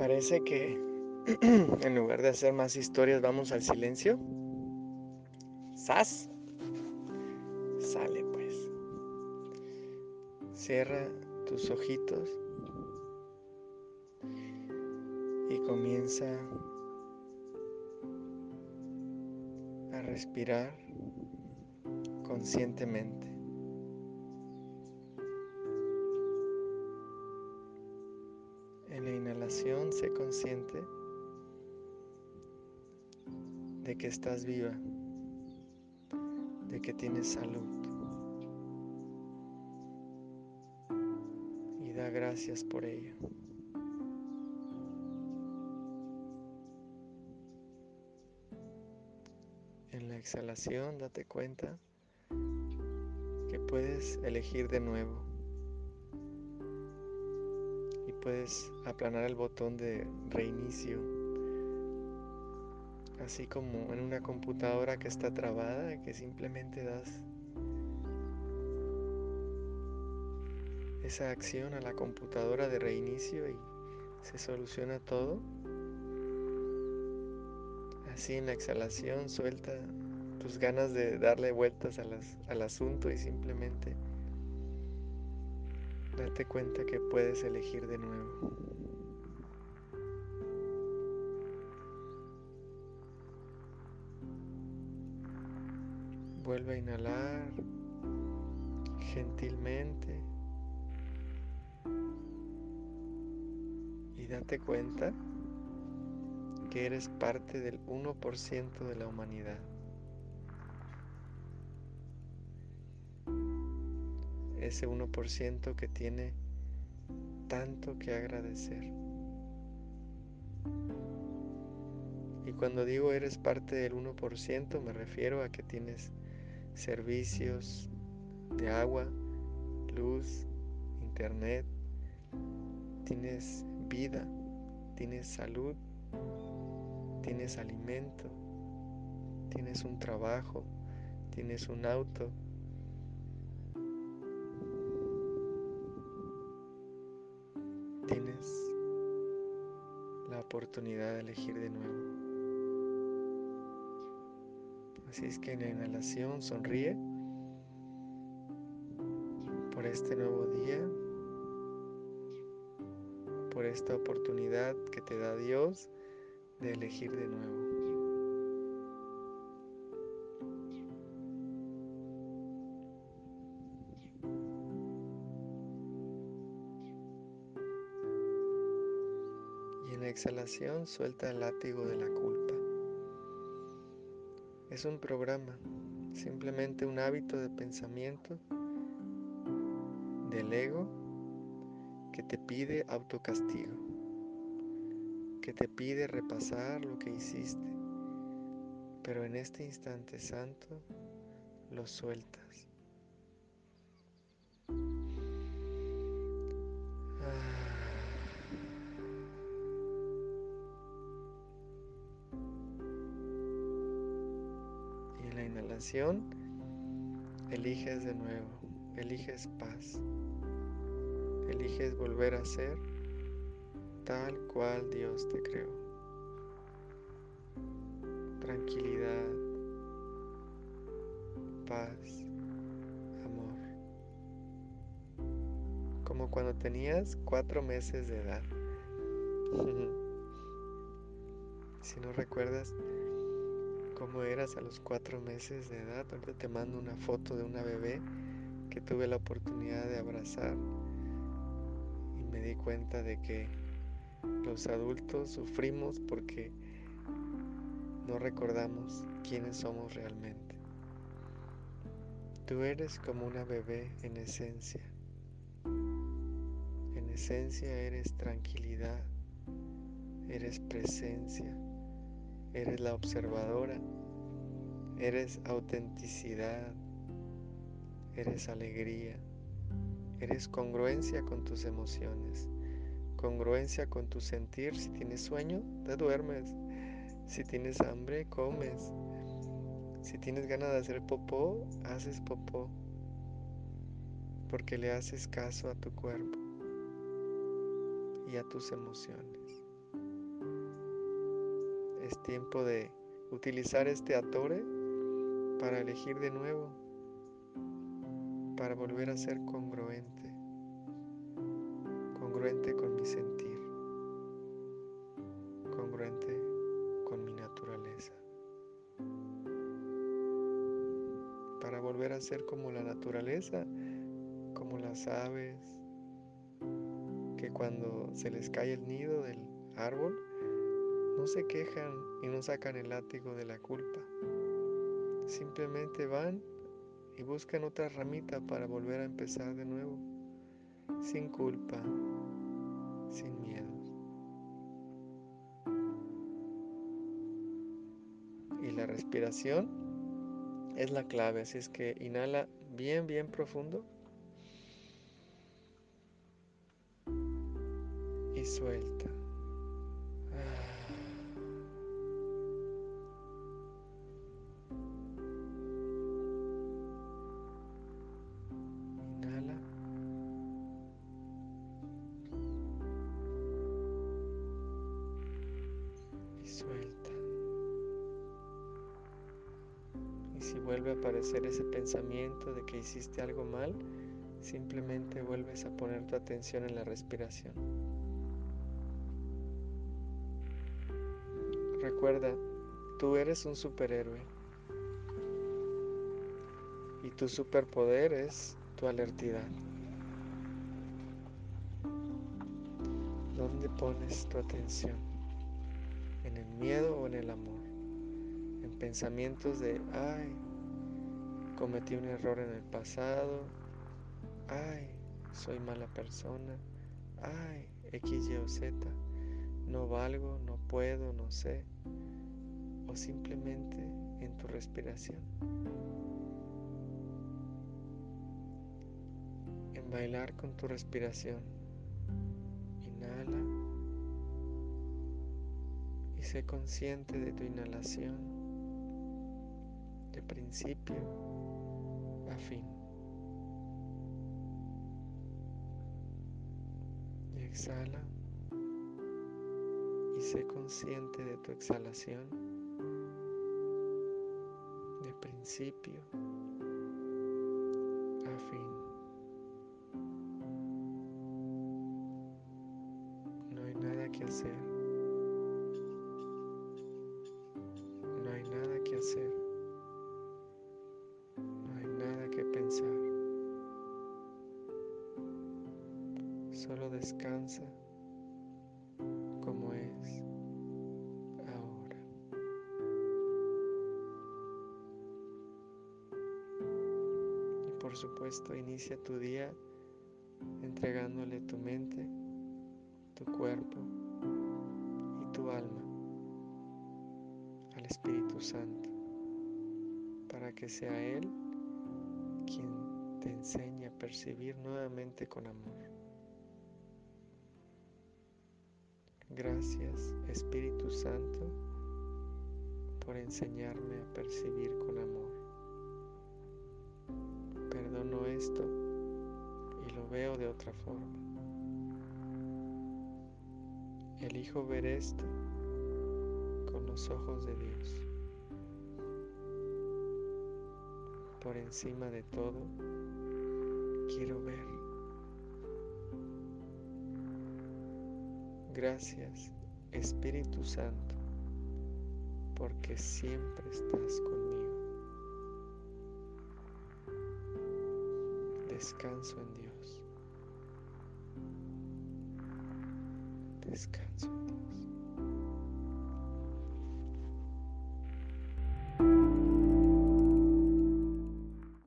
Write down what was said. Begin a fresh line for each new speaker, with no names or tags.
parece que en lugar de hacer más historias vamos al silencio? ¡Sas! Sale pues. Cierra tus ojitos y comienza a respirar conscientemente. Inhalación sé consciente de que estás viva, de que tienes salud. Y da gracias por ello. En la exhalación date cuenta que puedes elegir de nuevo puedes aplanar el botón de reinicio. Así como en una computadora que está trabada que simplemente das esa acción a la computadora de reinicio y se soluciona todo. Así en la exhalación suelta tus ganas de darle vueltas al asunto y simplemente date cuenta que puedes elegir de nuevo. Vuelve a inhalar gentilmente y date cuenta que eres parte del 1% de la humanidad. Ese 1% que tiene tanto que agradecer. Y cuando digo eres parte del 1%, me refiero a que tienes servicios de agua, luz, internet, tienes vida, tienes salud, tienes alimento, tienes un trabajo, tienes un auto, oportunidad de elegir de nuevo. Así es que en la inhalación sonríe por este nuevo día, por esta oportunidad que te da Dios de elegir de nuevo. Exhalación suelta el látigo de la culpa. Es un programa, simplemente un hábito de pensamiento del ego que te pide autocastigo, que te pide repasar lo que hiciste, pero en este instante santo lo sueltas. Eliges de nuevo, eliges paz, eliges volver a ser tal cual Dios te creó. Tranquilidad, paz, amor. Como cuando tenías cuatro meses de edad. si no recuerdas, cómo eras a los cuatro meses de edad. Ahorita te mando una foto de una bebé que tuve la oportunidad de abrazar y me di cuenta de que los adultos sufrimos porque no recordamos quiénes somos realmente. Tú eres como una bebé en esencia. En esencia eres tranquilidad, eres presencia eres la observadora, eres autenticidad, eres alegría, eres congruencia con tus emociones, congruencia con tu sentir. Si tienes sueño, te duermes. Si tienes hambre, comes. Si tienes ganas de hacer popó, haces popó. Porque le haces caso a tu cuerpo y a tus emociones. Es tiempo de utilizar este atore para elegir de nuevo, para volver a ser congruente, congruente con mi sentir, congruente con mi naturaleza, para volver a ser como la naturaleza, como las aves, que cuando se les cae el nido del árbol, no se quejan y no sacan el látigo de la culpa. Simplemente van y buscan otra ramita para volver a empezar de nuevo, sin culpa, sin miedo. Y la respiración es la clave, así es que inhala bien, bien profundo. Y suelta. Vuelve a aparecer ese pensamiento de que hiciste algo mal, simplemente vuelves a poner tu atención en la respiración. Recuerda, tú eres un superhéroe y tu superpoder es tu alertidad. ¿Dónde pones tu atención? ¿En el miedo o en el amor? pensamientos de, ay, cometí un error en el pasado, ay, soy mala persona, ay, X, Y o Z, no valgo, no puedo, no sé, o simplemente en tu respiración. En bailar con tu respiración. Inhala. Y sé consciente de tu inhalación. De principio fin. Y exhala y sé consciente de tu exhalación de principio a fin. Solo descansa como es ahora. Y por supuesto inicia tu día entregándole tu mente, tu cuerpo y tu alma al Espíritu Santo para que sea Él quien te enseñe a percibir nuevamente con amor. Gracias Espíritu Santo por enseñarme a percibir con amor. Perdono esto y lo veo de otra forma. Elijo ver esto con los ojos de Dios. Por encima de todo, quiero ver Gracias Espíritu Santo, porque siempre estás conmigo. Descanso en Dios. Descanso en Dios.